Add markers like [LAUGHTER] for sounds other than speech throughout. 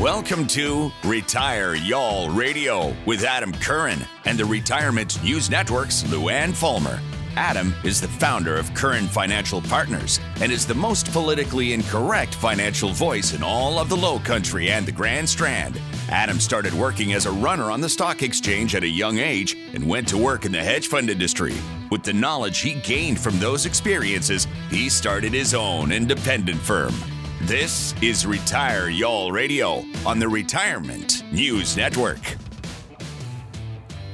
Welcome to Retire Y'all Radio with Adam Curran and the Retirement News Network's Luann Fulmer. Adam is the founder of Curran Financial Partners and is the most politically incorrect financial voice in all of the Low Country and the Grand Strand. Adam started working as a runner on the stock exchange at a young age and went to work in the hedge fund industry. With the knowledge he gained from those experiences, he started his own independent firm. This is Retire Y'all Radio on the Retirement News Network.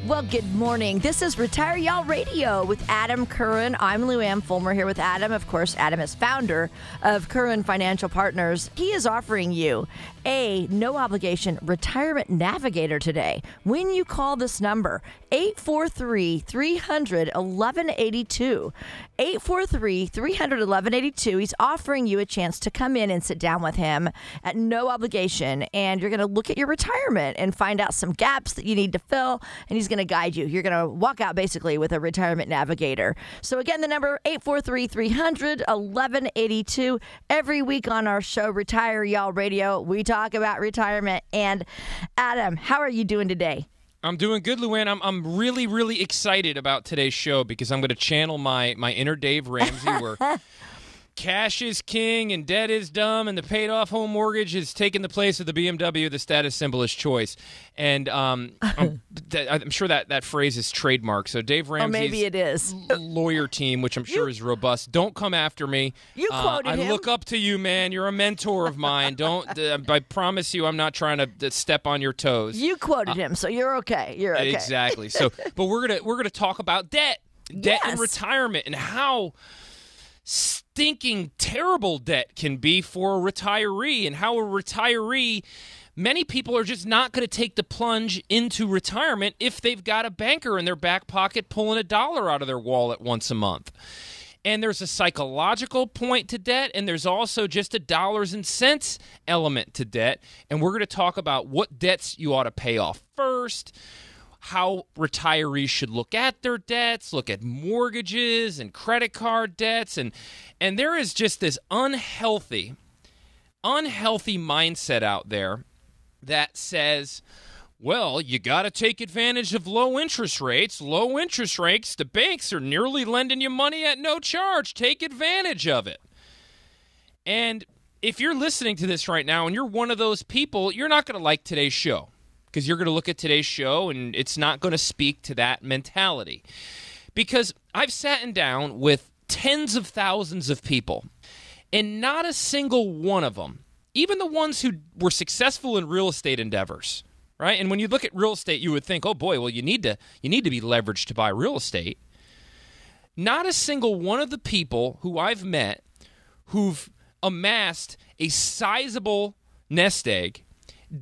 Well, good morning. This is Retire Y'all Radio with Adam Curran. I'm Luann Fulmer here with Adam. Of course, Adam is founder of Curran Financial Partners. He is offering you a no obligation retirement navigator today. When you call this number, 843 300 1182. 843 300 1182. He's offering you a chance to come in and sit down with him at no obligation. And you're going to look at your retirement and find out some gaps that you need to fill. And he's going to guide you. You're going to walk out basically with a retirement navigator. So, again, the number 843 300 1182. Every week on our show, Retire Y'all Radio, we talk about retirement. And Adam, how are you doing today? I'm doing good, Luann. I'm I'm really really excited about today's show because I'm going to channel my my inner Dave Ramsey, where [LAUGHS] cash is king and debt is dumb, and the paid off home mortgage is taking the place of the BMW. The status symbol is choice, and um, [LAUGHS] I'm, that, I'm sure that that phrase is trademark. So Dave Ramsey's Or maybe it is. lawyer team, which I'm sure is robust. Don't come after me. You Uh, quoted I him. look up to you, man. You're a mentor of mine. Don't. [LAUGHS] Uh, I promise you, I'm not trying to uh, step on your toes. You quoted him, so you're okay. You're okay. Exactly. So, [LAUGHS] but we're gonna we're gonna talk about debt, debt and retirement, and how stinking terrible debt can be for a retiree, and how a retiree. Many people are just not going to take the plunge into retirement if they've got a banker in their back pocket pulling a dollar out of their wallet once a month. And there's a psychological point to debt, and there's also just a dollars and cents element to debt. And we're going to talk about what debts you ought to pay off first, how retirees should look at their debts, look at mortgages and credit card debts, and and there is just this unhealthy, unhealthy mindset out there that says, well, you got to take advantage of low interest rates. Low interest rates, the banks are nearly lending you money at no charge. Take advantage of it. And if you're listening to this right now and you're one of those people, you're not going to like today's show because you're going to look at today's show and it's not going to speak to that mentality. Because I've sat down with tens of thousands of people, and not a single one of them, even the ones who were successful in real estate endeavors, right? And when you look at real estate, you would think, "Oh boy, well you need to you need to be leveraged to buy real estate." Not a single one of the people who I've met who've amassed a sizable nest egg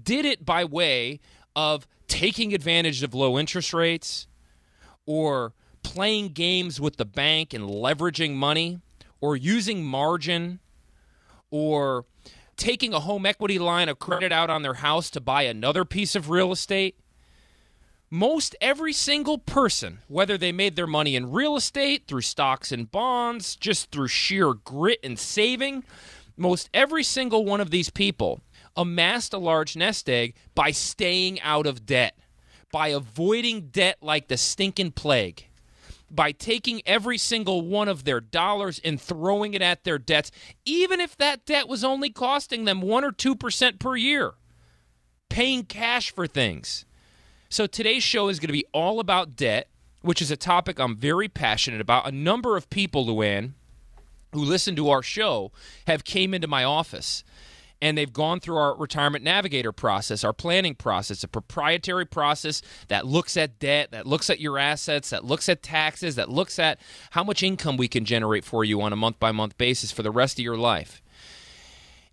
did it by way of taking advantage of low interest rates or playing games with the bank and leveraging money or using margin or taking a home equity line of credit out on their house to buy another piece of real estate. Most every single person, whether they made their money in real estate, through stocks and bonds, just through sheer grit and saving, most every single one of these people amassed a large nest egg by staying out of debt, by avoiding debt like the stinking plague by taking every single one of their dollars and throwing it at their debts, even if that debt was only costing them 1 or 2% per year, paying cash for things. So today's show is going to be all about debt, which is a topic I'm very passionate about. A number of people, Luann, who listen to our show have came into my office and they've gone through our retirement navigator process, our planning process, a proprietary process that looks at debt, that looks at your assets, that looks at taxes, that looks at how much income we can generate for you on a month by month basis for the rest of your life.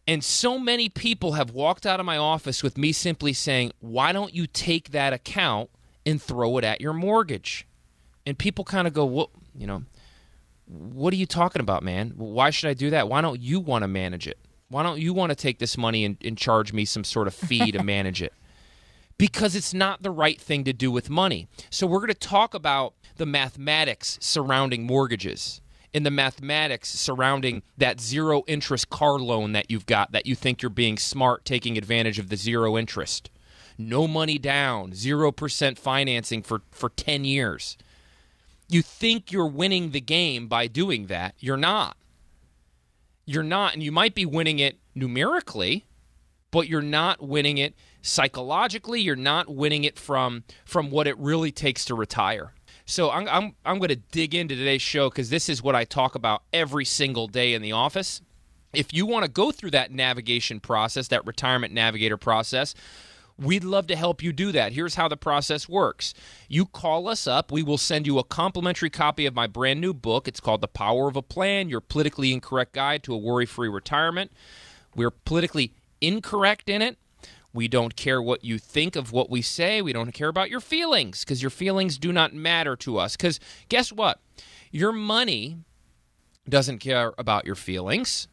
And so many people have walked out of my office with me simply saying, Why don't you take that account and throw it at your mortgage? And people kind of go, What, you know, what are you talking about, man? Why should I do that? Why don't you want to manage it? Why don't you want to take this money and, and charge me some sort of fee to [LAUGHS] manage it? Because it's not the right thing to do with money. So, we're going to talk about the mathematics surrounding mortgages and the mathematics surrounding that zero interest car loan that you've got that you think you're being smart taking advantage of the zero interest. No money down, 0% financing for, for 10 years. You think you're winning the game by doing that. You're not. You're not, and you might be winning it numerically, but you're not winning it psychologically. You're not winning it from from what it really takes to retire. So I'm I'm I'm going to dig into today's show because this is what I talk about every single day in the office. If you want to go through that navigation process, that retirement navigator process, We'd love to help you do that. Here's how the process works. You call us up. We will send you a complimentary copy of my brand new book. It's called The Power of a Plan Your Politically Incorrect Guide to a Worry Free Retirement. We're politically incorrect in it. We don't care what you think of what we say. We don't care about your feelings because your feelings do not matter to us. Because guess what? Your money doesn't care about your feelings.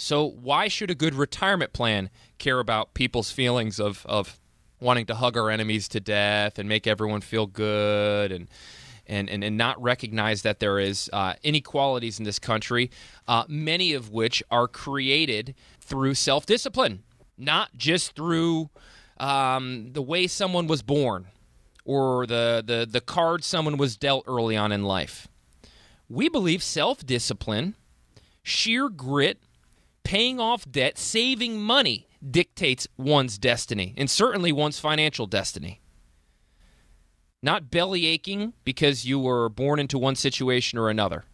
So, why should a good retirement plan care about people's feelings of, of wanting to hug our enemies to death and make everyone feel good and and, and, and not recognize that there is uh, inequalities in this country, uh, many of which are created through self discipline, not just through um, the way someone was born or the, the, the card someone was dealt early on in life. We believe self discipline, sheer grit, paying off debt, saving money dictates one's destiny, and certainly one's financial destiny. Not belly aching because you were born into one situation or another.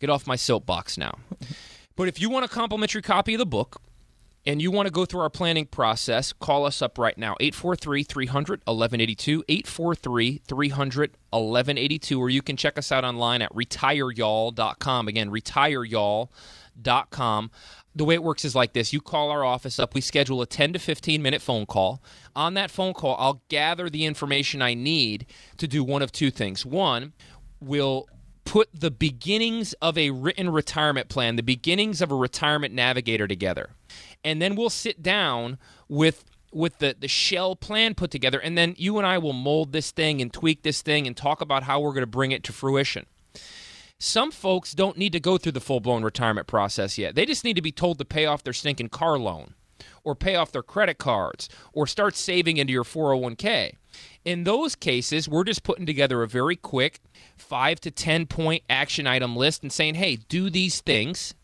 Get off my soapbox now. [LAUGHS] But if you want a complimentary copy of the book, and you want to go through our planning process, call us up right now 843 300 1182, 843 300 1182, or you can check us out online at retireyall.com. Again, retireyall.com. The way it works is like this you call our office up, we schedule a 10 to 15 minute phone call. On that phone call, I'll gather the information I need to do one of two things. One, we'll put the beginnings of a written retirement plan, the beginnings of a retirement navigator together. And then we'll sit down with with the, the shell plan put together, and then you and I will mold this thing and tweak this thing and talk about how we're going to bring it to fruition. Some folks don't need to go through the full blown retirement process yet. They just need to be told to pay off their stinking car loan or pay off their credit cards or start saving into your 401k. In those cases, we're just putting together a very quick five to 10 point action item list and saying, hey, do these things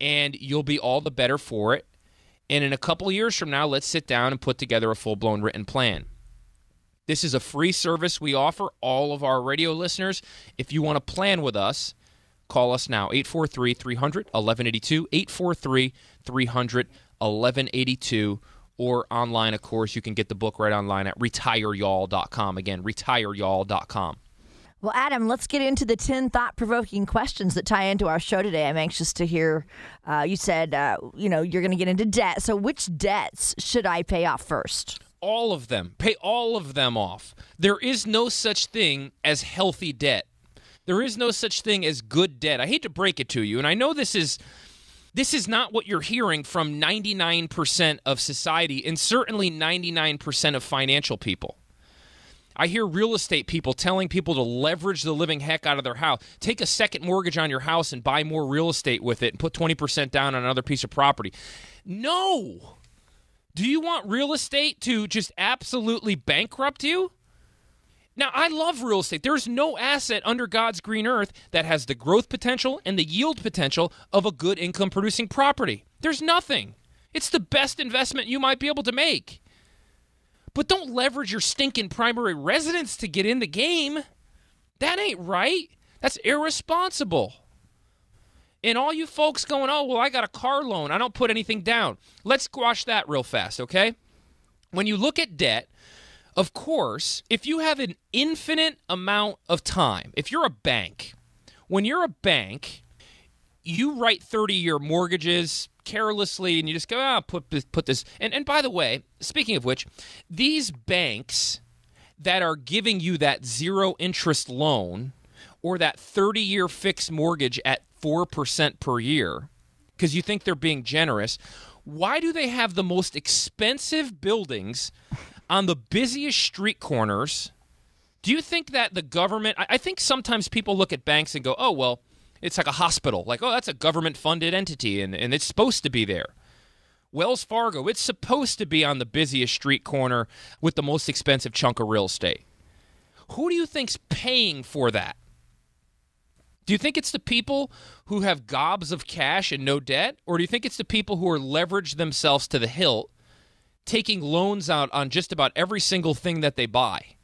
and you'll be all the better for it. And in a couple years from now, let's sit down and put together a full blown written plan. This is a free service we offer all of our radio listeners. If you want to plan with us, call us now 843 300 1182, 843 300 1182, or online, of course. You can get the book right online at retireyall.com. Again, retireyall.com. Well, Adam, let's get into the 10 thought provoking questions that tie into our show today. I'm anxious to hear. Uh, you said, uh, you know, you're going to get into debt. So, which debts should I pay off first? All of them. Pay all of them off. There is no such thing as healthy debt. There is no such thing as good debt. I hate to break it to you, and I know this is this is not what you're hearing from 99% of society and certainly 99% of financial people. I hear real estate people telling people to leverage the living heck out of their house. Take a second mortgage on your house and buy more real estate with it and put 20% down on another piece of property. No. Do you want real estate to just absolutely bankrupt you? Now, I love real estate. There's no asset under God's green earth that has the growth potential and the yield potential of a good income producing property. There's nothing. It's the best investment you might be able to make. But don't leverage your stinking primary residence to get in the game. That ain't right. That's irresponsible. And all you folks going, oh, well, I got a car loan. I don't put anything down. Let's squash that real fast, okay? When you look at debt, of course, if you have an infinite amount of time, if you're a bank, when you're a bank, you write 30 year mortgages carelessly and you just go, ah, put this, put this. And, and by the way, speaking of which, these banks that are giving you that zero interest loan or that 30 year fixed mortgage at 4% per year, because you think they're being generous, why do they have the most expensive buildings on the busiest street corners? Do you think that the government, I, think sometimes people look at banks and go, oh, well, it's like a hospital. Like, oh, that's a government funded entity and, and it's supposed to be there. Wells Fargo, it's supposed to be on the busiest street corner with the most expensive chunk of real estate. Who do you think's paying for that? Do you think it's the people who have gobs of cash and no debt? Or do you think it's the people who are leveraged themselves to the hilt, taking loans out on just about every single thing that they buy?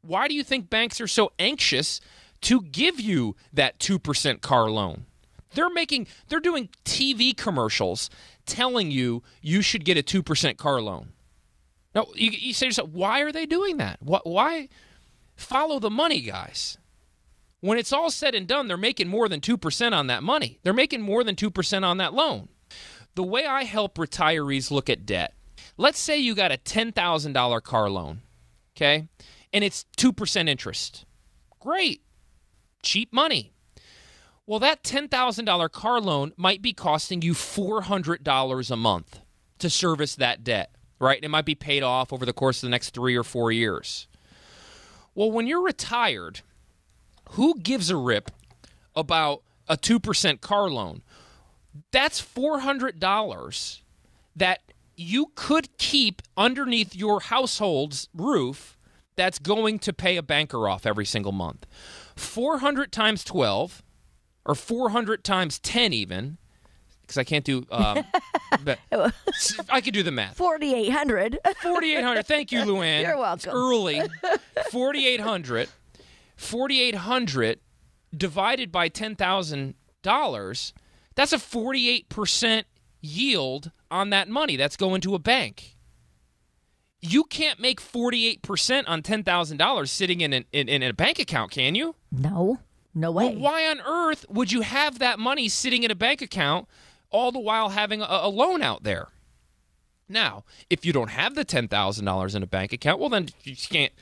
Why do you think banks are so anxious to give you that 2% car loan? They're making they're doing TV commercials telling you you should get a 2% car loan. Now, you, you say to yourself, why are they doing that? Why follow the money, guys? When it's all said and done, they're making more than 2% on that money. They're making more than 2% on that loan. The way I help retirees look at debt, let's say you got a $10,000 car loan, okay, and it's 2% interest. Great, cheap money. Well, that $10,000 car loan might be costing you $400 a month to service that debt, right? It might be paid off over the course of the next three or four years. Well, when you're retired, who gives a rip about a 2% car loan? That's $400 that you could keep underneath your household's roof that's going to pay a banker off every single month. 400 times 12 or 400 times 10 even because I can't do. Um, [LAUGHS] but I could do the math. Forty eight hundred. Forty eight hundred. Thank you, [LAUGHS] Luann. You're welcome. It's early. [LAUGHS] Forty eight hundred. 4800 divided by $10,000, that's a 48% yield on that money that's going to a bank. You can't make 48% on $10,000 sitting in, an, in, in a bank account, can you? No, no way. Well, why on earth would you have that money sitting in a bank account all the while having a, a loan out there? Now, if you don't have the $10,000 in a bank account, well, then you can't,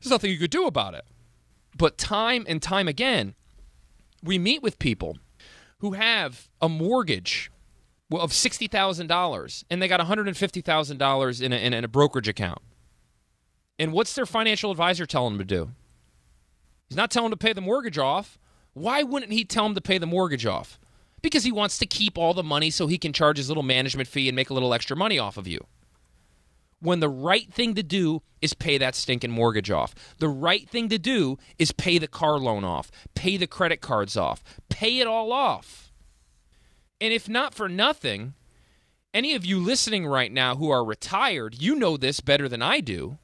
there's nothing you could do about it. But time and time again, we meet with people who have a mortgage of $60,000 and they got $150,000 in a, in a brokerage account. And what's their financial advisor telling them to do? He's not telling them to pay the mortgage off. Why wouldn't he tell them to pay the mortgage off? Because he wants to keep all the money so he can charge his little management fee and make a little extra money off of you when the right thing to do is pay that stinking mortgage off. The right thing to do is pay the car loan off, pay the credit cards off, pay it all off. And if not for nothing, any of you listening right now who are retired, you know this better than I do.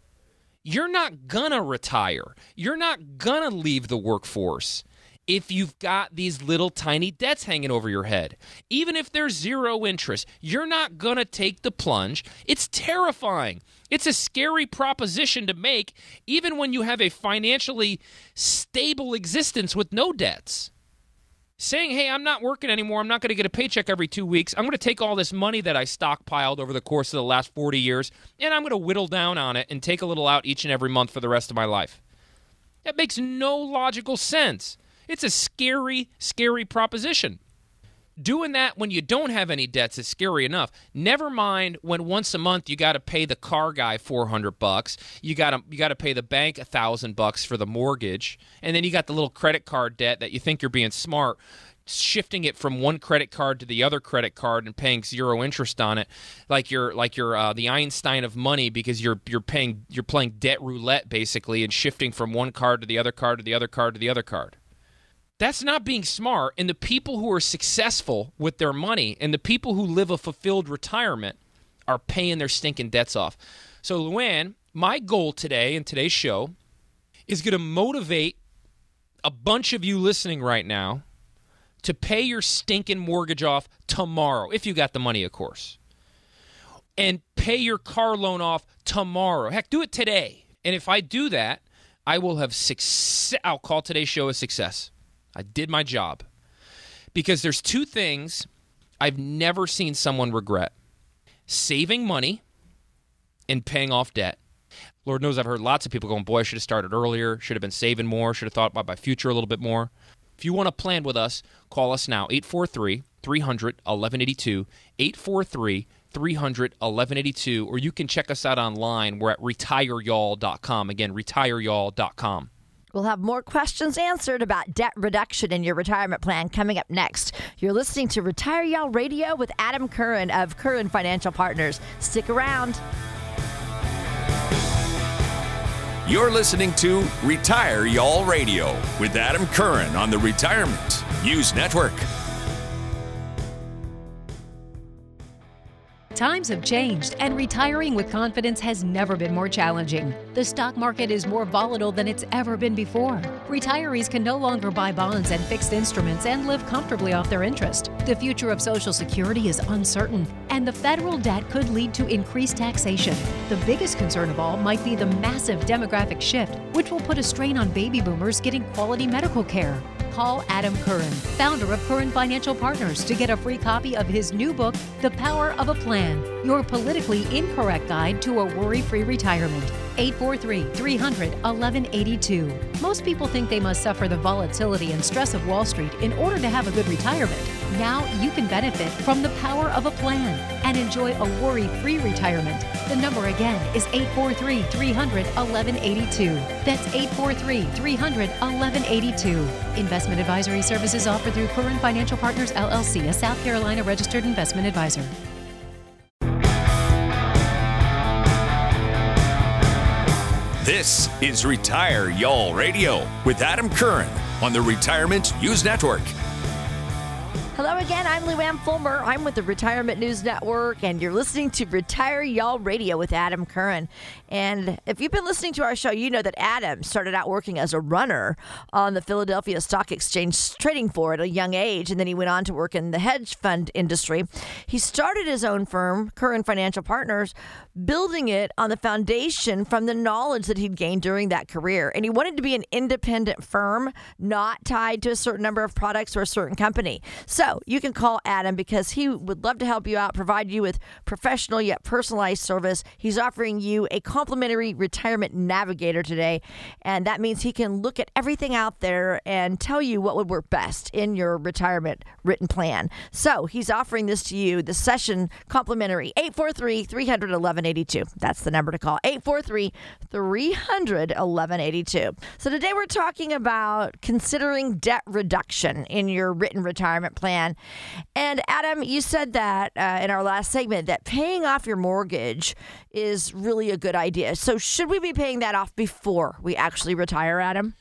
You're not gonna retire. You're not gonna leave the workforce if you've got these little tiny debts hanging over your head. Even if there's zero interest, you're not going to take the plunge. It's terrifying. It's a scary proposition to make, even when you have a financially stable existence with no debts. Saying, hey, I'm not working anymore. I'm not going to get a paycheck every two weeks. I'm going to take all this money that I stockpiled over the course of the last 40 years and I'm going to whittle down on it and take a little out each and every month for the rest of my life. That makes no logical sense. It's a scary, scary proposition. Doing that when you don't have any debts is scary enough. Never mind when once a month you got to pay the car guy 400 bucks, you got to you got to pay the bank a 1000 bucks for the mortgage, and then you got the little credit card debt that you think you're being smart shifting it from one credit card to the other credit card and paying zero interest on it like you're like you're uh, the Einstein of money because you're you're paying you're playing debt roulette basically and shifting from one card to the other card to the other card to the other card that's not being smart. And the people who are successful with their money and the people who live a fulfilled retirement are paying their stinking debts off. So, Luann, my goal today in today's show is going to motivate a bunch of you listening right now to pay your stinking mortgage off tomorrow, if you got the money, of course, and pay your car loan off tomorrow. Heck, do it today. And if I do that, I will have success. I'll call today's show a success. I did my job. Because there's two things I've never seen someone regret saving money and paying off debt. Lord knows I've heard lots of people going, Boy, I should have started earlier, should have been saving more, should have thought about my future a little bit more. If you want to plan with us, call us now 843 300 1182. 843 300 1182. Or you can check us out online. We're at retireyall.com. Again, retireyall.com. We'll have more questions answered about debt reduction in your retirement plan coming up next. You're listening to Retire Y'all Radio with Adam Curran of Curran Financial Partners. Stick around. You're listening to Retire Y'all Radio with Adam Curran on the Retirement News Network. Times have changed, and retiring with confidence has never been more challenging. The stock market is more volatile than it's ever been before. Retirees can no longer buy bonds and fixed instruments and live comfortably off their interest. The future of Social Security is uncertain, and the federal debt could lead to increased taxation. The biggest concern of all might be the massive demographic shift, which will put a strain on baby boomers getting quality medical care call Adam Curran, founder of Curran Financial Partners, to get a free copy of his new book, The Power of a Plan Your Politically Incorrect Guide to a Worry Free Retirement. 843 300 1182. Most people think they must suffer the volatility and stress of Wall Street in order to have a good retirement. Now you can benefit from the power of a plan and enjoy a worry free retirement. The number again is 843 300 1182. That's 843 300 1182. Investment advisory services offered through Curran Financial Partners LLC, a South Carolina registered investment advisor. This is Retire Y'all Radio with Adam Curran on the Retirement News Network. Hello again. I'm Luann Fulmer. I'm with the Retirement News Network, and you're listening to Retire Y'all Radio with Adam Curran. And if you've been listening to our show, you know that Adam started out working as a runner on the Philadelphia Stock Exchange trading floor at a young age, and then he went on to work in the hedge fund industry. He started his own firm, Curran Financial Partners, building it on the foundation from the knowledge that he'd gained during that career. And he wanted to be an independent firm, not tied to a certain number of products or a certain company. So you can call Adam because he would love to help you out, provide you with professional yet personalized service. He's offering you a complimentary retirement navigator today. And that means he can look at everything out there and tell you what would work best in your retirement written plan. So he's offering this to you, the session complimentary 843 300 1182. That's the number to call 843 300 1182. So today we're talking about considering debt reduction in your written retirement plan. And Adam, you said that uh, in our last segment that paying off your mortgage is really a good idea. So should we be paying that off before we actually retire, Adam?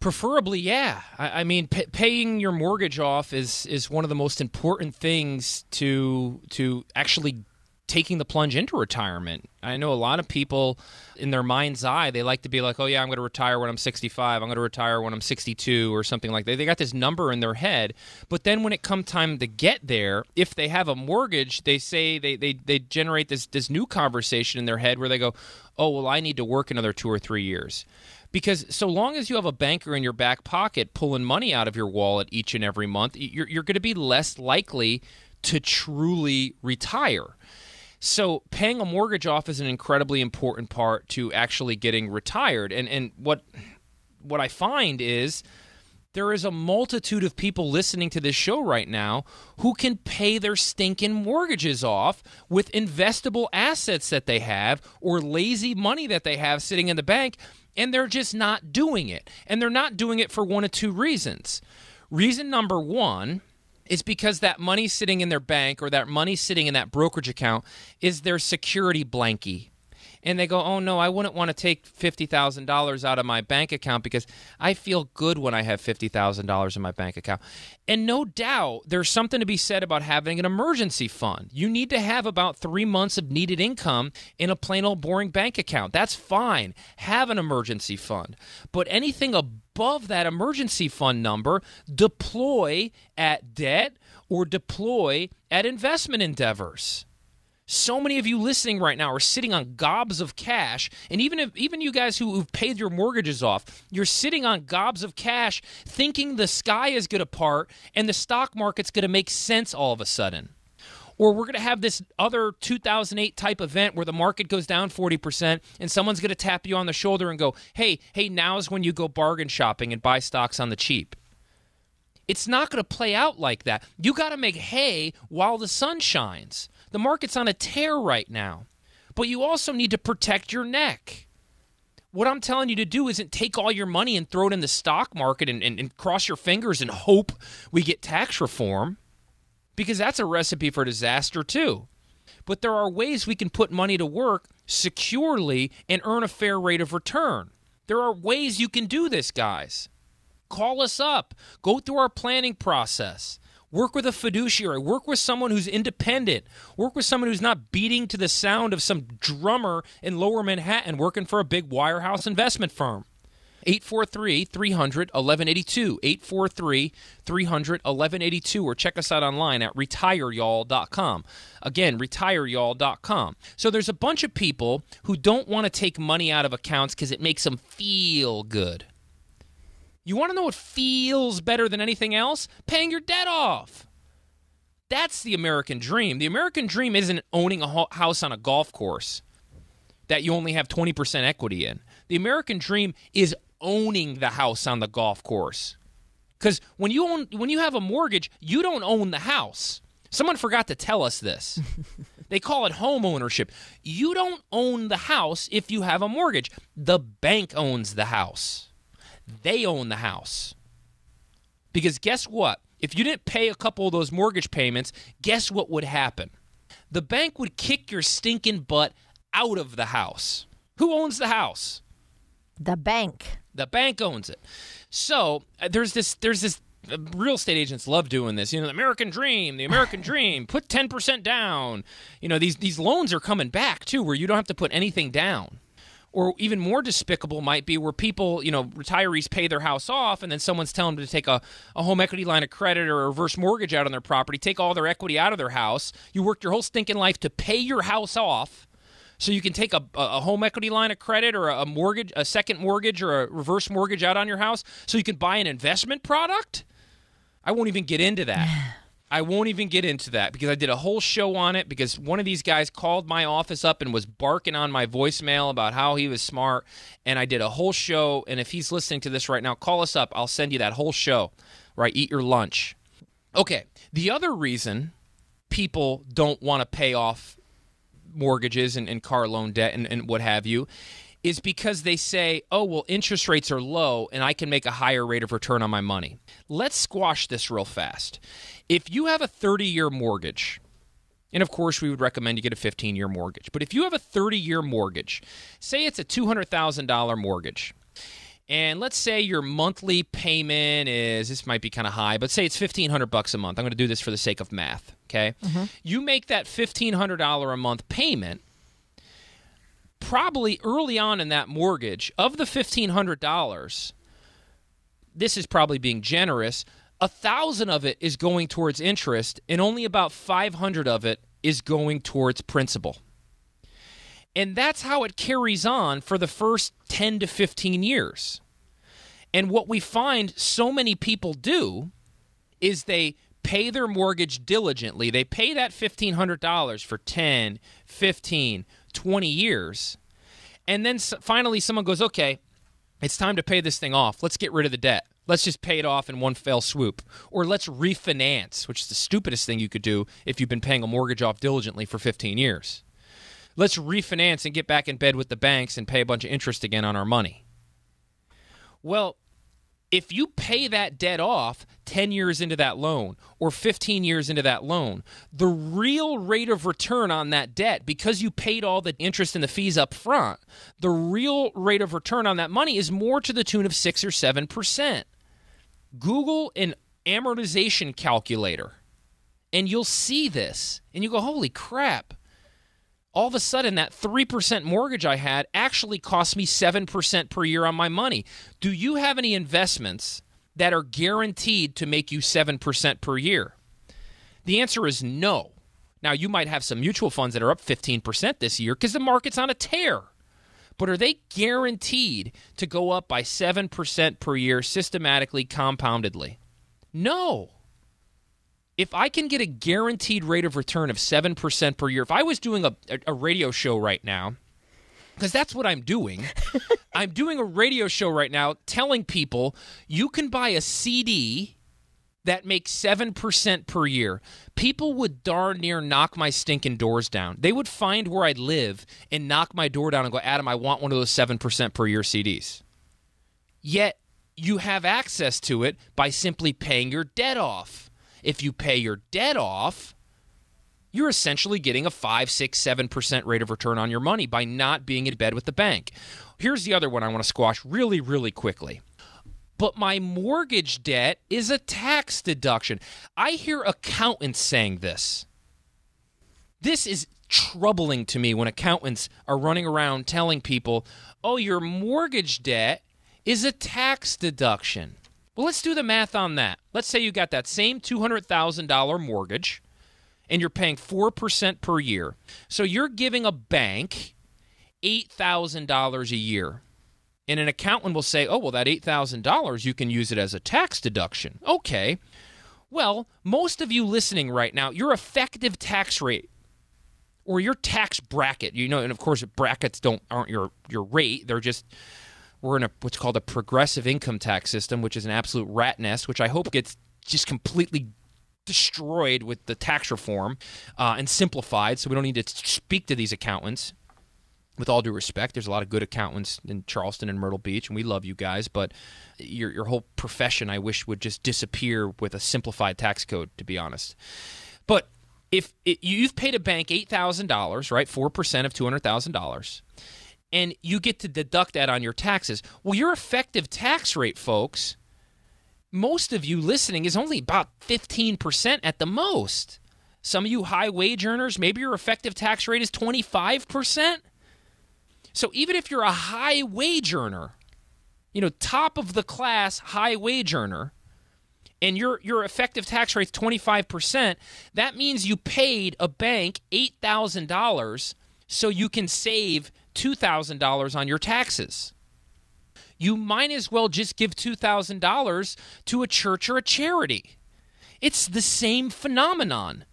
Preferably, yeah. I, I mean, p- paying your mortgage off is is one of the most important things to to actually taking the plunge into retirement. I know a lot of people in their mind's eye, they like to be like, oh, yeah, I'm going to retire when I'm 65. I'm going to retire when I'm 62 or something like that. They got this number in their head. But then when it comes time to get there, if they have a mortgage, they say they, they, they generate this, this new conversation in their head where they go, oh, well, I need to work another two or three years. Because so long as you have a banker in your back pocket pulling money out of your wallet each and every month, you're, you're going to be less likely to truly retire. So paying a mortgage off is an incredibly important part to actually getting retired. And and what what I find is there is a multitude of people listening to this show right now who can pay their stinking mortgages off with investable assets that they have or lazy money that they have sitting in the bank and they're just not doing it. And they're not doing it for one of two reasons. Reason number 1 is because that money sitting in their bank or that money sitting in that brokerage account is their security blankie. And they go, "Oh no, I wouldn't want to take fifty thousand dollars out of my bank account because I feel good when I have fifty thousand dollars in my bank account." And no doubt, there's something to be said about having an emergency fund. You need to have about three months of needed income in a plain old boring bank account. That's fine. Have an emergency fund, but anything above that emergency fund number, deploy at debt or deploy at investment endeavors. So many of you listening right now are sitting on gobs of cash, and even if even you guys who, who've paid your mortgages off, you're sitting on gobs of cash, thinking the sky is going to part and the stock market's going to make sense all of a sudden. Or we're going to have this other 2008 type event where the market goes down 40% and someone's going to tap you on the shoulder and go, hey, hey, now's when you go bargain shopping and buy stocks on the cheap. It's not going to play out like that. You got to make hay while the sun shines. The market's on a tear right now, but you also need to protect your neck. What I'm telling you to do isn't take all your money and throw it in the stock market and, and, and cross your fingers and hope we get tax reform, because that's a recipe for disaster, too. But there are ways we can put money to work securely and earn a fair rate of return. There are ways you can do this, guys. Call us up, go through our planning process. Work with a fiduciary. Work with someone who's independent. Work with someone who's not beating to the sound of some drummer in lower Manhattan working for a big wirehouse investment firm. 843 300 1182. 843 300 1182. Or check us out online at retireyall.com. Again, retireyall.com. So there's a bunch of people who don't want to take money out of accounts because it makes them feel good. You want to know what feels better than anything else? Paying your debt off. That's the American dream. The American dream isn't owning a house on a golf course that you only have 20% equity in. The American dream is owning the house on the golf course. Cuz when you own when you have a mortgage, you don't own the house. Someone forgot to tell us this. [LAUGHS] they call it home ownership. You don't own the house if you have a mortgage. The bank owns the house they own the house. Because guess what? If you didn't pay a couple of those mortgage payments, guess what would happen? The bank would kick your stinking butt out of the house. Who owns the house? The bank. The bank owns it. So uh, there's this there's this uh, real estate agents love doing this. You know, the American dream, the American [LAUGHS] dream. Put ten percent down. You know, these these loans are coming back too, where you don't have to put anything down or even more despicable might be where people, you know, retirees pay their house off and then someone's telling them to take a, a home equity line of credit or a reverse mortgage out on their property, take all their equity out of their house. You worked your whole stinking life to pay your house off so you can take a, a home equity line of credit or a mortgage, a second mortgage or a reverse mortgage out on your house so you can buy an investment product. I won't even get into that. [LAUGHS] I won't even get into that because I did a whole show on it because one of these guys called my office up and was barking on my voicemail about how he was smart. And I did a whole show. And if he's listening to this right now, call us up. I'll send you that whole show, right? Eat your lunch. Okay. The other reason people don't want to pay off mortgages and, and car loan debt and, and what have you is because they say, oh, well, interest rates are low and I can make a higher rate of return on my money. Let's squash this real fast. If you have a 30 year mortgage, and of course, we would recommend you get a 15 year mortgage, but if you have a 30 year mortgage, say it's a $200,000 mortgage, and let's say your monthly payment is this might be kind of high, but say it's 1500 bucks a month. I'm going to do this for the sake of math, okay? Mm-hmm. You make that $1500 a month payment probably early on in that mortgage, of the $1,500, this is probably being generous, a thousand of it is going towards interest, and only about 500 of it is going towards principal. And that's how it carries on for the first 10 to 15 years. And what we find so many people do is they pay their mortgage diligently. They pay that $1,500 for 10, 15, 20 years. And then finally, someone goes, okay, it's time to pay this thing off. Let's get rid of the debt. Let's just pay it off in one fell swoop. Or let's refinance, which is the stupidest thing you could do if you've been paying a mortgage off diligently for 15 years. Let's refinance and get back in bed with the banks and pay a bunch of interest again on our money. Well, if you pay that debt off 10 years into that loan or 15 years into that loan, the real rate of return on that debt, because you paid all the interest and the fees up front, the real rate of return on that money is more to the tune of 6 or 7%. Google an amortization calculator and you'll see this and you go, holy crap. All of a sudden, that 3% mortgage I had actually cost me 7% per year on my money. Do you have any investments that are guaranteed to make you 7% per year? The answer is no. Now, you might have some mutual funds that are up 15% this year because the market's on a tear. But are they guaranteed to go up by 7% per year systematically, compoundedly? No if I can get a guaranteed rate of return of 7% per year, if I was doing a, a, radio show right now, because that's what I'm doing, [LAUGHS] I'm doing a radio show right now telling people you can buy a CD that makes 7% per year. People would darn near knock my stinking doors down. They would find where I live and knock my door down and go, Adam, I want one of those 7% per year CDs. Yet you have access to it by simply paying your debt off. If you pay your debt off, you're essentially getting a 5, 6, 7% rate of return on your money by not being in bed with the bank. Here's the other one I want to squash really, really quickly. But my mortgage debt is a tax deduction. I hear accountants saying this. This is troubling to me when accountants are running around telling people, oh, your mortgage debt is a tax deduction. Well, let's do the math on that. Let's say you got that same $200,000 mortgage and you're paying 4% per year. So you're giving a bank $8,000 a year. And an accountant will say, oh, well, that $8,000, you can use it as a tax deduction. Okay. Well, most of you listening right now, your effective tax rate or your tax bracket, you know, and of course brackets don't aren't your your rate, they're just we're in a what's called a progressive income tax system, which is an absolute rat nest, which I hope gets just completely destroyed with the tax reform uh, and simplified, so we don't need to speak to these accountants. With all due respect, there's a lot of good accountants in Charleston and Myrtle Beach, and we love you guys. But your your whole profession, I wish, would just disappear with a simplified tax code. To be honest, but if it, you've paid a bank eight thousand dollars, right, four percent of two hundred thousand dollars, and you get to deduct that on your taxes. Well, your effective tax rate, folks, most of you listening is only about 15% at the most. Some of you high wage earners, maybe your effective tax rate is 25%. So even if you're a high wage earner, you know, top of the class high wage earner, and your your effective tax rate is 25%, that means you paid a bank $8,000 so you can save $2,000 on your taxes. You might as well just give $2,000 to a church or a charity. It's the same phenomenon.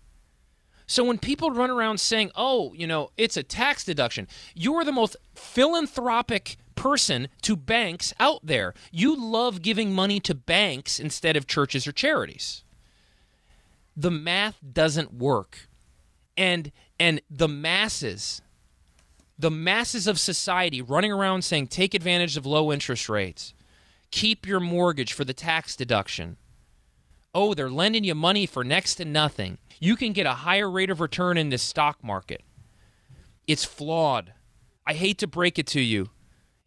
So when people run around saying, oh, you know, it's a tax deduction, you're the most philanthropic person to banks out there. You love giving money to banks instead of churches or charities. The math doesn't work. And and the masses the masses of society running around saying take advantage of low interest rates, keep your mortgage for the tax deduction. Oh, they're lending you money for next to nothing. You can get a higher rate of return in this stock market. It's flawed. I hate to break it to you.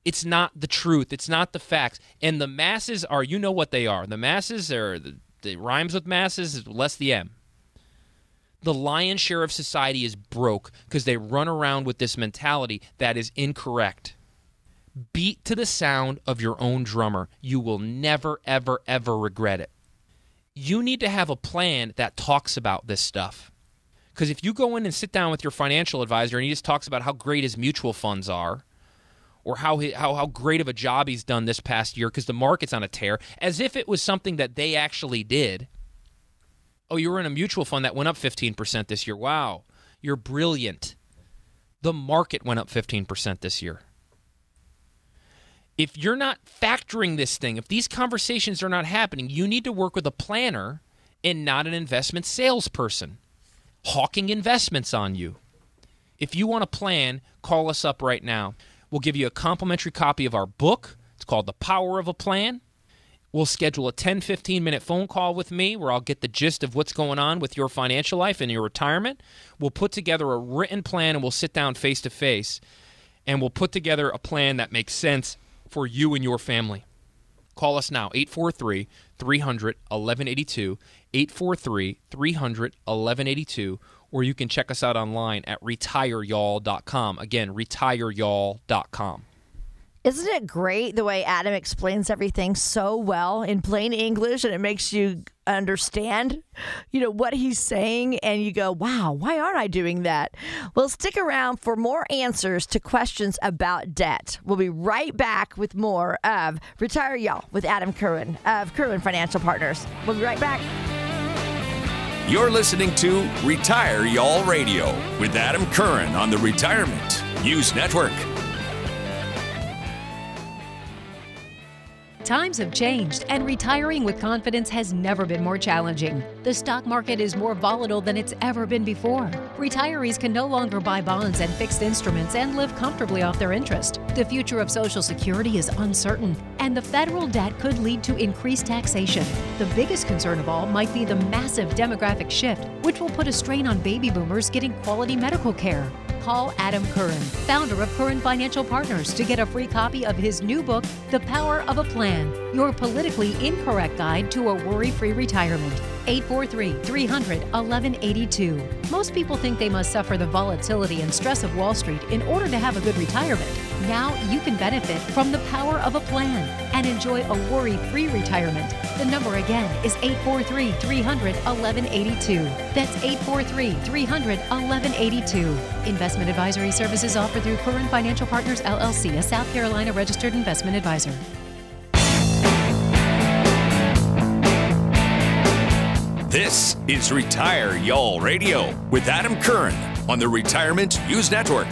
It's not the truth. It's not the facts. And the masses are, you know what they are. The masses are, the, the rhymes with masses, less the M the lion's share of society is broke because they run around with this mentality that is incorrect. Beat to the sound of your own drummer. You will never, ever, ever regret it. You need to have a plan that talks about this stuff. Because if you go in and sit down with your financial advisor and he just talks about how great his mutual funds are, or how, he, how, how great of a job he's done this past year because the market's on a tear, as if it was something that they actually did – Oh, you were in a mutual fund that went up 15% this year. Wow. You're brilliant. The market went up 15% this year. If you're not factoring this thing, if these conversations are not happening, you need to work with a planner and not an investment salesperson hawking investments on you. If you want a plan, call us up right now. We'll give you a complimentary copy of our book. It's called The Power of a Plan We'll schedule a 10 15 minute phone call with me where I'll get the gist of what's going on with your financial life and your retirement. We'll put together a written plan and we'll sit down face to face and we'll put together a plan that makes sense for you and your family. Call us now, 843 300 1182, 843 300 1182, or you can check us out online at retireyall.com. Again, retireyall.com. Isn't it great the way Adam explains everything so well in plain English and it makes you understand, you know, what he's saying and you go, "Wow, why aren't I doing that?" Well, stick around for more answers to questions about debt. We'll be right back with more of Retire Y'all with Adam Curran of Curran Financial Partners. We'll be right back. You're listening to Retire Y'all Radio with Adam Curran on the Retirement News Network. Times have changed, and retiring with confidence has never been more challenging. The stock market is more volatile than it's ever been before. Retirees can no longer buy bonds and fixed instruments and live comfortably off their interest. The future of Social Security is uncertain, and the federal debt could lead to increased taxation. The biggest concern of all might be the massive demographic shift, which will put a strain on baby boomers getting quality medical care. Call Adam Curran, founder of Curran Financial Partners, to get a free copy of his new book, The Power of a Plan Your Politically Incorrect Guide to a Worry Free Retirement. 843 300 1182. Most people think they must suffer the volatility and stress of Wall Street in order to have a good retirement. Now you can benefit from the power of a plan and enjoy a worry free retirement. The number again is 843 300 1182. That's 843 300 1182. Investment advisory services offered through Curran Financial Partners LLC, a South Carolina registered investment advisor. This is Retire Y'all Radio with Adam Curran on the Retirement News Network.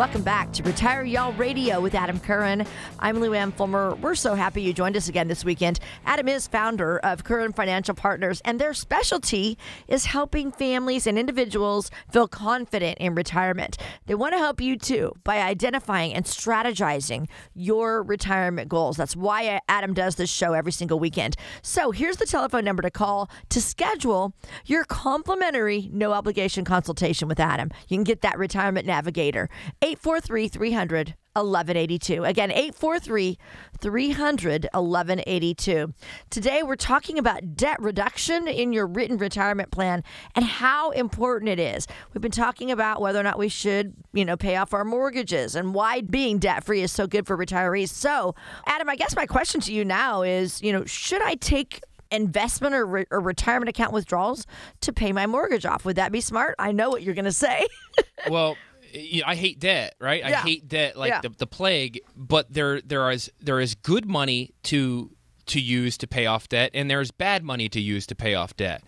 Welcome back to Retire Y'all Radio with Adam Curran. I'm Luann Fulmer. We're so happy you joined us again this weekend. Adam is founder of Curran Financial Partners, and their specialty is helping families and individuals feel confident in retirement. They want to help you too by identifying and strategizing your retirement goals. That's why Adam does this show every single weekend. So here's the telephone number to call to schedule your complimentary no obligation consultation with Adam. You can get that retirement navigator. 843 300 1182. Again, 843 300 1182. Today, we're talking about debt reduction in your written retirement plan and how important it is. We've been talking about whether or not we should, you know, pay off our mortgages and why being debt free is so good for retirees. So, Adam, I guess my question to you now is, you know, should I take investment or, re- or retirement account withdrawals to pay my mortgage off? Would that be smart? I know what you're going to say. [LAUGHS] well, you know, I hate debt, right? Yeah. I hate debt like Yeah. the, the plague. But there there is there is good money to to use to pay off debt, and there's bad money to use to pay off debt.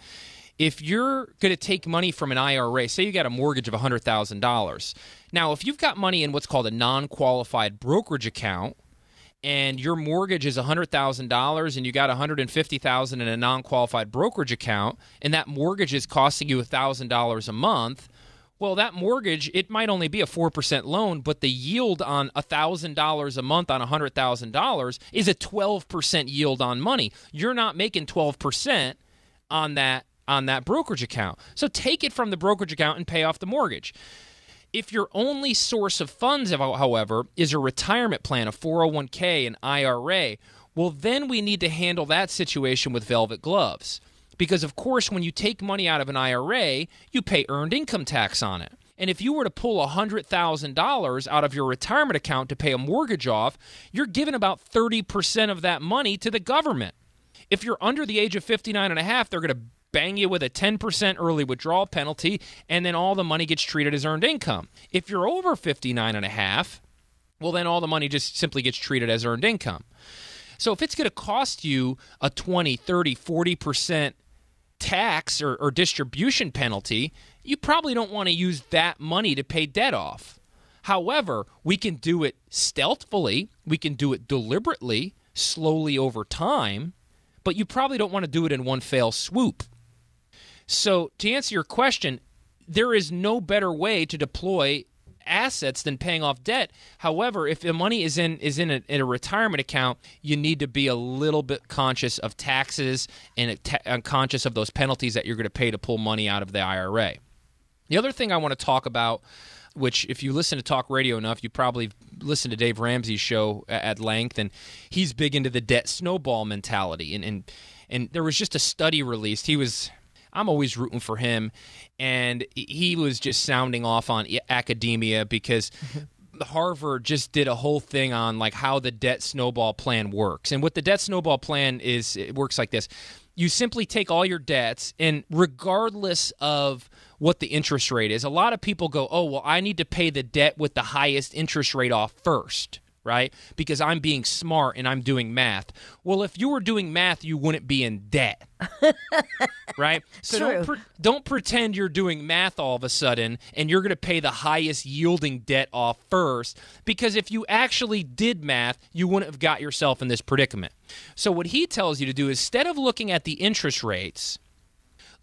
If you're going to take money from an IRA, say you got a mortgage of hundred thousand dollars. Now, if you've got money in what's called a non-qualified brokerage account, and your mortgage is $100,000 and you got 150,000 in a non-qualified brokerage account and that mortgage is costing you $1,000 a month, well that mortgage it might only be a 4% loan, but the yield on $1,000 a month on $100,000 is a 12% yield on money. You're not making 12% on that on that brokerage account. So take it from the brokerage account and pay off the mortgage. If your only source of funds, however, is a retirement plan, a 401k, an IRA, well, then we need to handle that situation with velvet gloves. Because, of course, when you take money out of an IRA, you pay earned income tax on it. And if you were to pull $100,000 out of your retirement account to pay a mortgage off, you're giving about 30% of that money to the government. If you're under the age of 59 and a half, they're going to bang you with a 10% early withdrawal penalty and then all the money gets treated as earned income. If you're over 59 and a half, well then all the money just simply gets treated as earned income. So if it's going to cost you a 20, 30, 40% tax or, or distribution penalty, you probably don't want to use that money to pay debt off. However, we can do it stealthily, we can do it deliberately, slowly over time, but you probably don't want to do it in one fell swoop. So, to answer your question, there is no better way to deploy assets than paying off debt. However, if the money is in is in a, in a retirement account, you need to be a little bit conscious of taxes and, ta- conscious of those penalties that you're going to pay to pull money out of the IRA. The other thing I want to talk about, which if you listen to talk radio enough, you probably listen to Dave Ramsey's show at length, and he's big into the debt snowball mentality. And and and there was just a study released. He was I'm always rooting for him. And he was just sounding off on academia because [LAUGHS] Harvard just did a whole thing on like how the debt snowball plan works. And what the debt snowball plan is, it works like this. You simply take all your debts, and regardless of what the interest rate is, a lot of people go, Oh, well, I need to pay the debt with the highest interest rate off first right? Because I'm being smart and I'm doing math. Well, if you were doing math, you wouldn't be in debt. [LAUGHS] right? So True. don't pre- don't pretend you're doing math all of a sudden and you're going to pay the highest yielding debt off first because if you actually did math, you wouldn't have got yourself in this predicament. So what he tells you to do is instead of looking at the interest rates,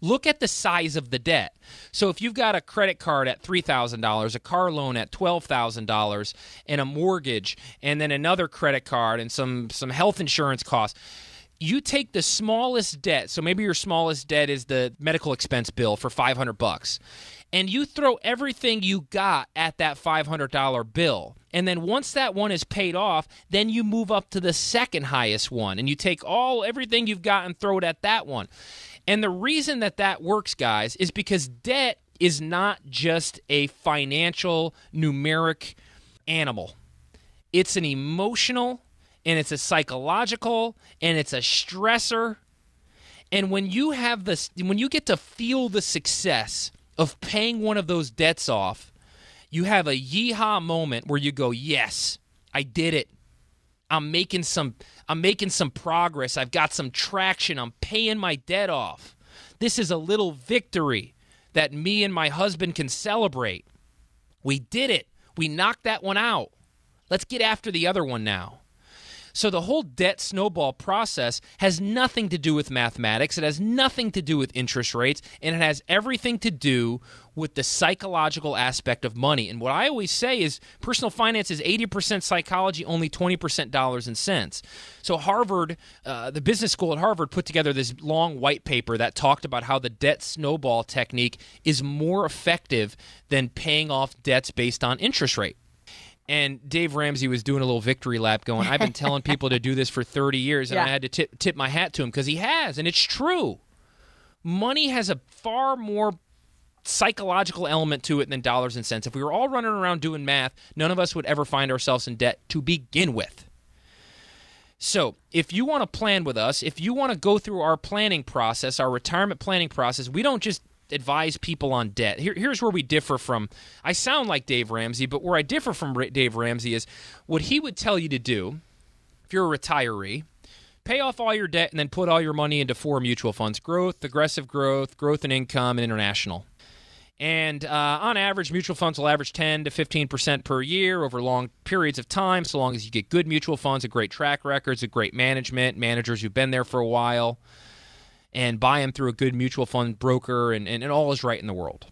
look at the size of the debt. So if you've got a credit card at $3,000, a car loan at $12,000, and a mortgage, and then another credit card and some some health insurance costs, you take the smallest debt. So maybe your smallest debt is the medical expense bill for 500 bucks. And you throw everything you got at that $500 bill. And then once that one is paid off, then you move up to the second highest one and you take all everything you've got and throw it at that one. And the reason that that works, guys, is because debt is not just a financial numeric animal. It's an emotional and it's a psychological and it's a stressor. And when you have this when you get to feel the success of paying one of those debts off, you have a yeehaw moment where you go, "Yes, I did it. I'm making some I'm making some progress. I've got some traction. I'm paying my debt off. This is a little victory that me and my husband can celebrate. We did it. We knocked that one out. Let's get after the other one now. So the whole debt snowball process has nothing to do with mathematics. It has nothing to do with interest rates, and it has everything to do with the psychological aspect of money. And what I always say is personal finance is 80% psychology, only 20% dollars and cents. So Harvard, uh, the business school at Harvard put together this long white paper that talked about how the debt snowball technique is more effective than paying off debts based on interest rate. And Dave Ramsey was doing a little victory lap going, I've been telling people to do this for 30 years, and [LAUGHS] Yeah. I had to tip, tip my hat to him because he has, and it's true. Money has a far more psychological element to it than dollars and cents. If we were all running around doing math, none of us would ever find ourselves in debt to begin with. So, if you want to plan with us, if you want to go through our planning process, our retirement planning process, we don't just advise people on debt. Here, here's where we differ from. I sound like Dave Ramsey, but where I differ from Dave Ramsey is what he would tell you to do if you're a retiree. Pay off all your debt and then put all your money into four mutual funds growth, aggressive growth, growth and income, and international. And uh, on average, mutual funds will average 10 to 15% per year over long periods of time, so long as you get good mutual funds, a great track records, a great management, managers who've been there for a while, and buy them through a good mutual fund broker, and, and, and all is right in the world.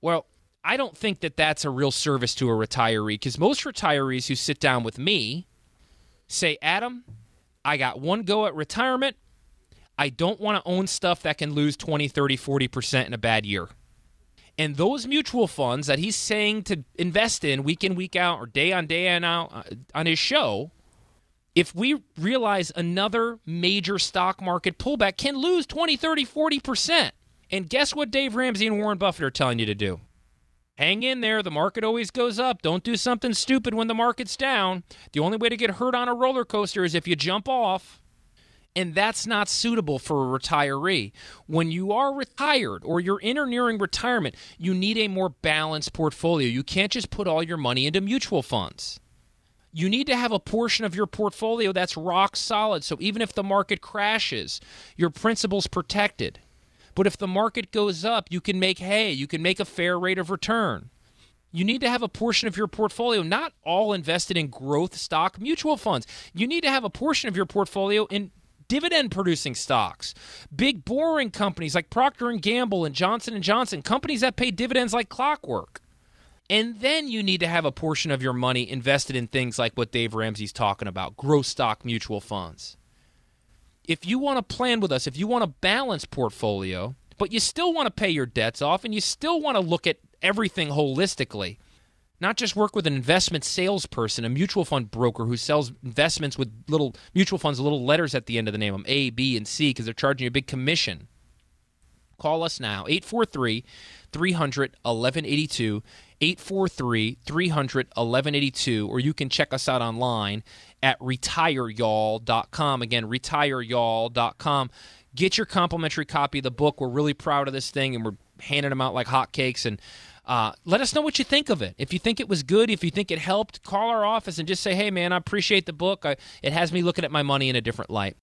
Well, I don't think that that's a real service to a retiree because most retirees who sit down with me say, Adam, I got one go at retirement. I don't want to own stuff that can lose 20, 30, 40% in a bad year. And those mutual funds that he's saying to invest in week in, week out, or day on day and out uh, on his show, if we realize another major stock market pullback can lose 20, 30, 40%. And guess what Dave Ramsey and Warren Buffett are telling you to do? Hang in there. The market always goes up. Don't do something stupid when the market's down. The only way to get hurt on a roller coaster is if you jump off. And that's not suitable for a retiree. When you are retired or you're in or nearing retirement, you need a more balanced portfolio. You can't just put all your money into mutual funds. You need to have a portion of your portfolio that's rock solid. So even if the market crashes, your principal's protected. But if the market goes up, you can make hay, you can make a fair rate of return. You need to have a portion of your portfolio not all invested in growth stock mutual funds. You need to have a portion of your portfolio in dividend producing stocks. Big boring companies like Procter and Gamble and Johnson and Johnson, companies that pay dividends like clockwork. And then you need to have a portion of your money invested in things like what Dave Ramsey's talking about growth stock mutual funds. If you want to plan with us, if you want a balanced portfolio, but you still want to pay your debts off and you still want to look at everything holistically, not just work with an investment salesperson, a mutual fund broker who sells investments with little mutual funds, little letters at the end of the name, them A, B, and C, because they're charging you a big commission. Call us now, 843 300 1182, 843 300 1182, or you can check us out online at retireyall.com. Again, retireyall.com. Get your complimentary copy of the book. We're really proud of this thing and we're handing them out like hotcakes. And uh, let us know what you think of it. If you think it was good, if you think it helped, call our office and just say, hey, man, I appreciate the book. I, it has me looking at my money in a different light.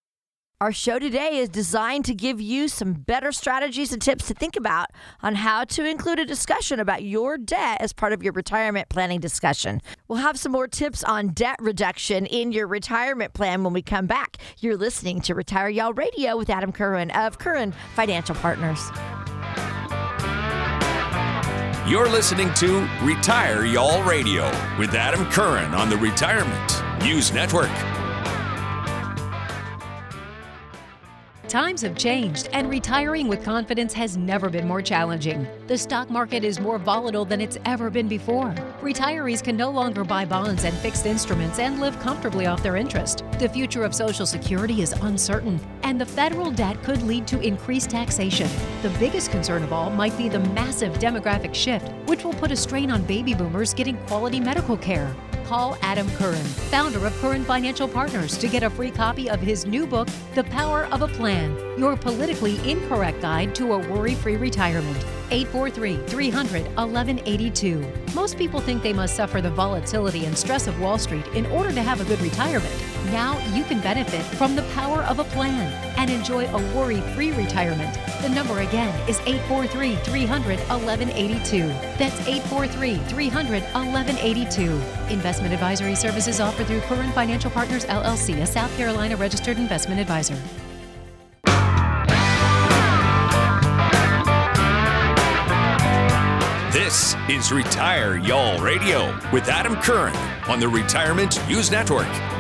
Our show today is designed to give you some better strategies and tips to think about on how to include a discussion about your debt as part of your retirement planning discussion. We'll have some more tips on debt reduction in your retirement plan when we come back. You're listening to Retire Y'all Radio with Adam Curran of Curran Financial Partners. You're listening to Retire Y'all Radio with Adam Curran on the Retirement News Network. Times have changed, and retiring with confidence has never been more challenging. The stock market is more volatile than it's ever been before. Retirees can no longer buy bonds and fixed instruments and live comfortably off their interest. The future of Social Security is uncertain, and the federal debt could lead to increased taxation. The biggest concern of all might be the massive demographic shift, which will put a strain on baby boomers getting quality medical care. Call Adam Curran, founder of Curran Financial Partners, to get a free copy of his new book, The Power of a Plan Your Politically Incorrect Guide to a Worry Free Retirement. 843 300 1182. Most people think they must suffer the volatility and stress of Wall Street in order to have a good retirement. Now you can benefit from the power of a plan and enjoy a worry free retirement. The number again is 843 300 1182. That's 843 300 1182. Investment advisory services offered through Curran Financial Partners LLC, a South Carolina registered investment advisor. This is Retire Y'all Radio with Adam Curran on the Retirement News Network.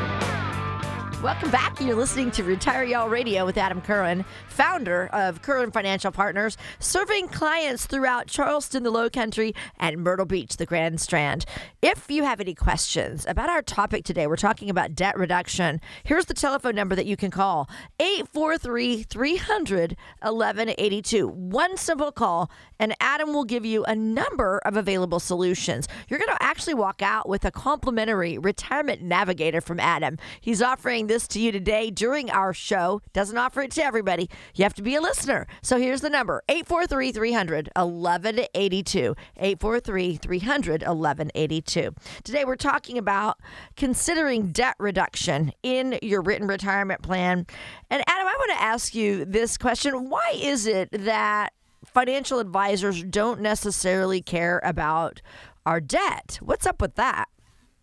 Welcome back. You're listening to Retire Y'all Radio with Adam Curran, founder of Curran Financial Partners, serving clients throughout Charleston, the Low Country, and Myrtle Beach, the Grand Strand. If you have any questions about our topic today, we're talking about debt reduction. Here's the telephone number that you can call 843 300 1182. One simple call, and Adam will give you a number of available solutions. You're going to actually walk out with a complimentary retirement navigator from Adam. He's offering this to you today during our show. Doesn't offer it to everybody. You have to be a listener. So here's the number 843 300 1182. 843 300 1182. Today we're talking about considering debt reduction in your written retirement plan. And Adam, I want to ask you this question Why is it that financial advisors don't necessarily care about our debt? What's up with that?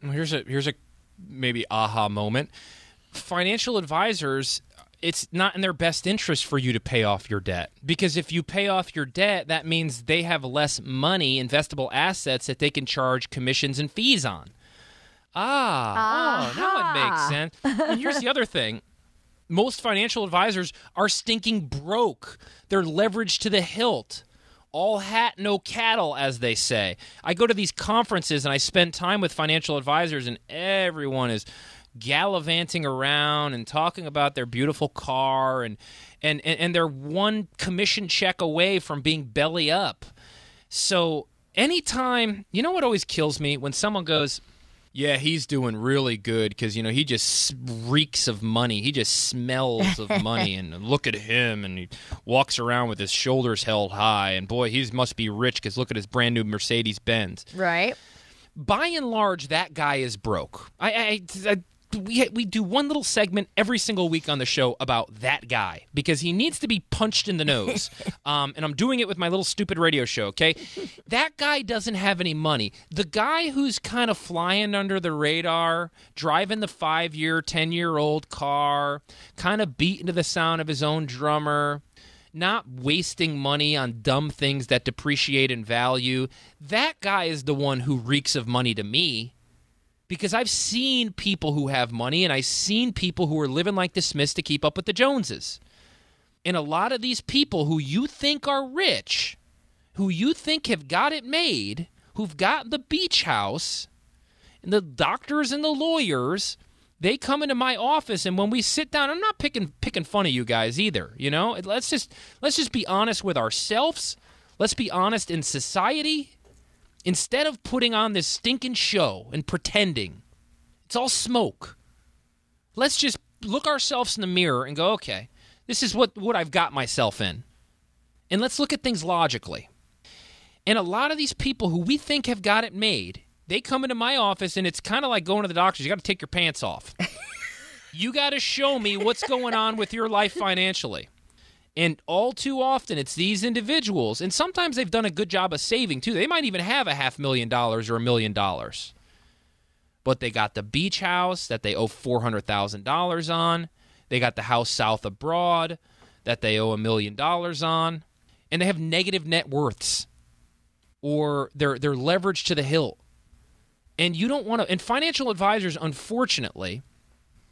Well, here's a here's a maybe aha moment. Financial advisors it's not in their best interest for you to pay off your debt. Because if you pay off your debt that means they have less money investable assets that they can charge commissions and fees on. Ah oh now it makes sense. And here's the other thing. Most financial advisors are stinking broke. They're leveraged to the hilt. All hat, no cattle, as they say. I go to these conferences and I spend time with financial advisors, and everyone is gallivanting around and talking about their beautiful car and and and, and they're one commission check away from being belly up. So anytime, you know what always kills me when someone goes, yeah, he's doing really good because you know he just reeks of money. He just smells of [LAUGHS] money, and look at him, and he walks around with his shoulders held high, and boy, he must be rich because look at his brand new Mercedes Benz. Right. By and large, that guy is broke. I, I, I we we do one little segment every single week on the show about that guy because he needs to be punched in the nose. [LAUGHS] um, and I'm doing it with my little stupid radio show. Okay, that guy doesn't have any money. The guy who's kind of flying under the radar, driving the five year, ten year old car, kind of beating to the sound of his own drummer. not wasting money on dumb things that depreciate in value, that guy is the one who reeks of money to me. Because I've seen people who have money and I've seen people who are living like the Smiths to keep up with the Joneses. And a lot of these people who you think are rich, who you think have got it made, who've got the beach house, and the doctors and the lawyers, they come into my office and when we sit down, I'm not picking picking fun of you guys either, you know? Let's just let's just be honest with ourselves. Let's be honest in society. Instead of putting on this stinking show and pretending, it's all smoke. Let's just look ourselves in the mirror and go, okay, this is what, what I've got myself in. And let's look at things logically. And a lot of these people who we think have got it made, they come into my office and it's kind of like going to the doctor. You got to take your pants off. [LAUGHS] you got to show me what's going on with your life financially. And all too often, it's these individuals, and sometimes they've done a good job of saving too. They might even have a half million dollars or a million dollars. But they got the beach house that they owe $400,000 on. They got the house South of Broad that they owe a million dollars on. And they have negative net worths or they're, they're leveraged to the hilt. And you don't want to, and financial advisors, unfortunately,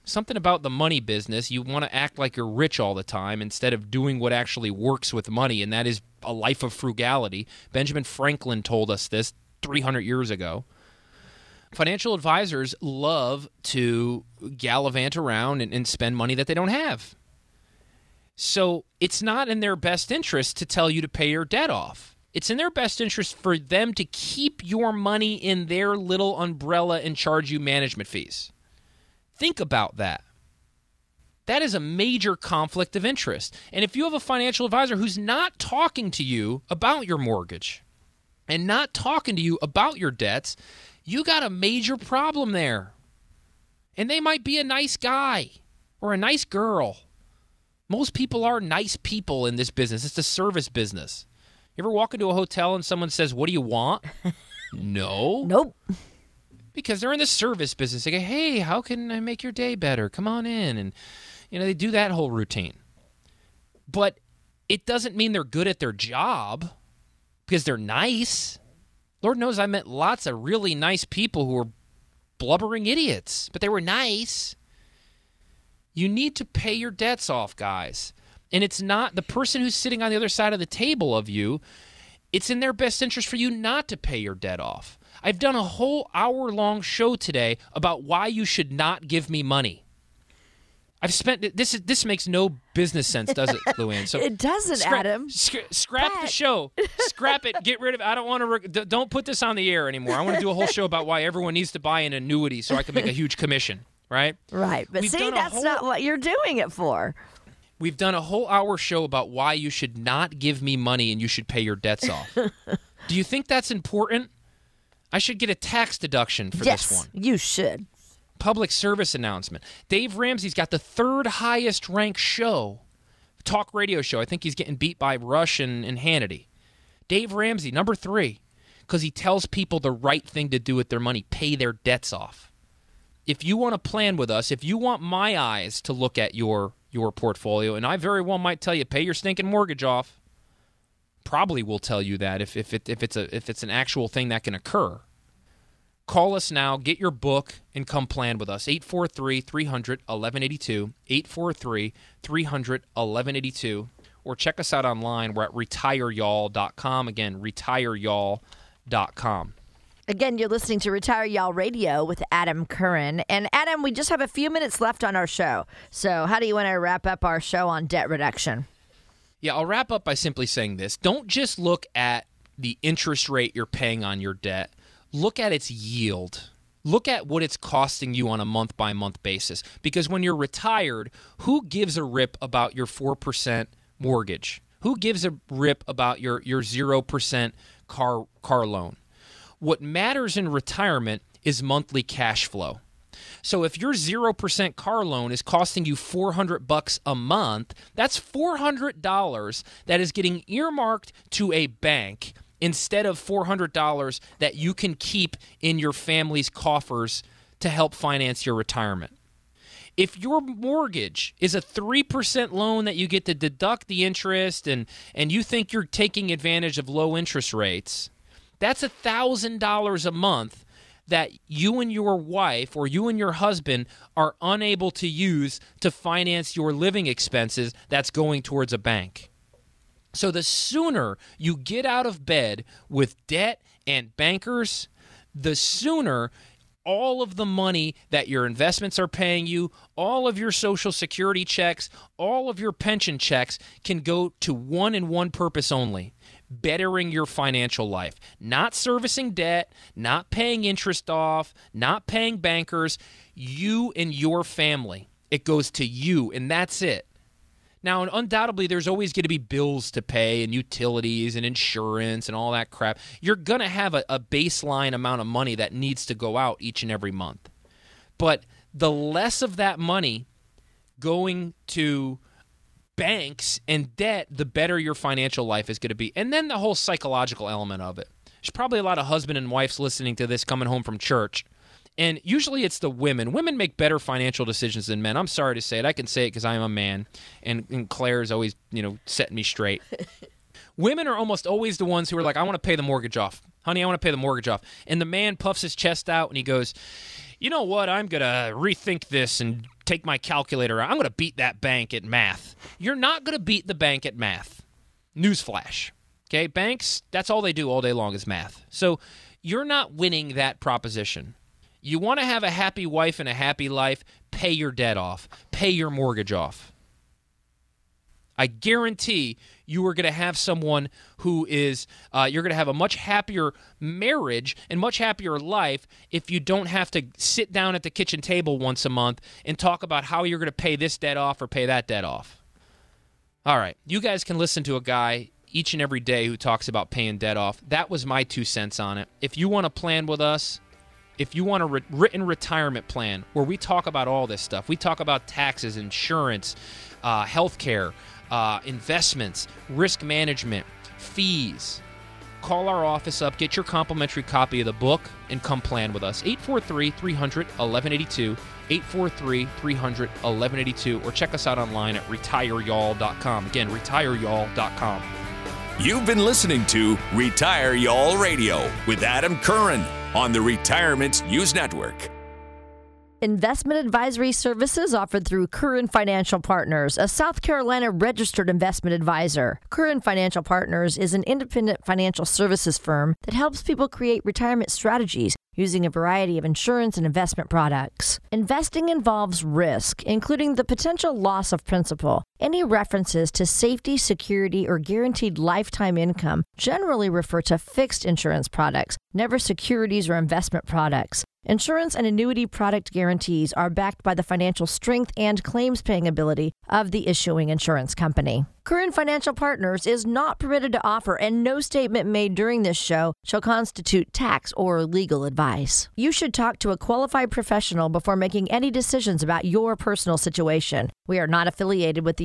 something about the money business. You want to act like you're rich all the time instead of doing what actually works with money, and that is a life of frugality. Benjamin Franklin told us this 300 years ago. Financial advisors love to gallivant around and, and spend money that they don't have. So it's not in their best interest to tell you to pay your debt off. It's in their best interest for them to keep your money in their little umbrella and charge you management fees. Think about that. That is a major conflict of interest. And if you have a financial advisor who's not talking to you about your mortgage and not talking to you about your debts, you got a major problem there. And they might be a nice guy or a nice girl. Most people are nice people in this business. It's a service business. You ever walk into a hotel and someone says, What do you want? [LAUGHS] no. Nope. Because they're in the service business. They go, Hey, how can I make your day better? Come on in. And, you know, they do that whole routine. But it doesn't mean they're good at their job because they're nice. Lord knows I met lots of really nice people who were blubbering idiots, but they were nice. You need to pay your debts off, guys. And it's not the person who's sitting on the other side of the table of you, it's in their best interest for you not to pay your debt off. I've done a whole hour long show today about why you should not give me money. I've spent this. This makes no business sense, does it, [LAUGHS] Luann? So It doesn't, scra- Adam. scra- scrap the show. [LAUGHS] Scrap it. Get rid of. it. I don't want to. Re- d- don't put this on the air anymore. I want to do a whole show about why everyone needs to buy an annuity so I can make a huge commission. Right? Right. But We've see, that's whole- not what you're doing it for. We've done a whole hour show about why you should not give me money and you should pay your debts off. [LAUGHS] do you think that's important? I should get a tax deduction for yes, this one. you should. Public service announcement. Dave Ramsey's got the third highest ranked show, talk radio show. I think he's getting beat by Rush and, and Hannity. Dave Ramsey, number three, because he tells people the right thing to do with their money pay their debts off. If you want to plan with us, if you want my eyes to look at your your portfolio, and I very well might tell you pay your stinking mortgage off. Probably will tell you that if if it, if it's a if it's an actual thing that can occur. Call us now, get your book, and come plan with us. 843 300 1182. 843 300 1182. Or check us out online. We're at retireyall.com. Again, retireyall.com. Again, you're listening to Retire Y'all Radio with Adam Curran. And Adam, we just have a few minutes left on our show. So, how do you want to wrap up our show on debt reduction? Yeah, I'll wrap up by simply saying this. Don't just look at the interest rate you're paying on your debt, look at its yield. Look at what it's costing you on a month by month basis. Because when you're retired, who gives a rip about your 4% mortgage? Who gives a rip about your, your 0% car, car loan? What matters in retirement is monthly cash flow. So if your 0% car loan is costing you 400 bucks a month, that's $400 that is getting earmarked to a bank instead of $400 that you can keep in your family's coffers to help finance your retirement. If your mortgage is a 3% loan that you get to deduct the interest and, and you think you're taking advantage of low interest rates, that's $1,000 a month that you and your wife or you and your husband are unable to use to finance your living expenses that's going towards a bank. So the sooner you get out of bed with debt and bankers, the sooner all of the money that your investments are paying you, all of your social security checks, all of your pension checks can go to one and one purpose only bettering your financial life, not servicing debt, not paying interest off, not paying bankers, you and your family. It goes to you, and that's it. Now, undoubtedly, there's always going to be bills to pay and utilities and insurance and all that crap. You're going to have a, a, baseline amount of money that needs to go out each and every month. But the less of that money going to banks and debt, the better your financial life is going to be. And then the whole psychological element of it. There's probably a lot of husband and wives listening to this coming home from church. And usually it's the women. Women make better financial decisions than men. I'm sorry to say it. I can say it because I'm a man, and, and is always, you know, setting me straight. [LAUGHS] women are almost always the ones who are like, I want to pay the mortgage off. Honey, I want to pay the mortgage off. And the man puffs his chest out and he goes, You know what? I'm going to rethink this and take my calculator out. I'm going to beat that bank at math. You're not going to beat the bank at math. Newsflash. Okay, banks, that's all they do all day long is math. So you're not winning that proposition. You want to have a happy wife and a happy life, pay your debt off, pay your mortgage off. I guarantee you are going to have someone who is, uh, you're going to have a much happier marriage and much happier life if you don't have to sit down at the kitchen table once a month and talk about how you're going to pay this debt off or pay that debt off. All right, you guys can listen to a guy each and every day who talks about paying debt off. That was my two cents on it. If you want to plan with us, if you want a re- written retirement plan where we talk about all this stuff, we talk about taxes, insurance, uh, health care, uh, investments, risk management, fees. Call our office up, get your complimentary copy of the book, and come plan with us. 843 300 1182, 843 300 1182, or check us out online at retireyall.com. Again, retireyall.com. You've been listening to Retire Y'all Radio with Adam Curran on the Retirement News Network. Investment advisory services offered through Curran Financial Partners, a South Carolina registered investment advisor. Curran Financial Partners is an independent financial services firm that helps people create retirement strategies using a variety of insurance and investment products. Investing involves risk, including the potential loss of principal. Any references to safety, security, or guaranteed lifetime income generally refer to fixed insurance products, never securities or investment products. Insurance and annuity product guarantees are backed by the financial strength and claims paying ability of the issuing insurance company. Curran Financial Partners is not permitted to offer, and no statement made during this show shall constitute tax or legal advice. You should talk to a qualified professional before making any decisions about your personal situation. We are not affiliated with the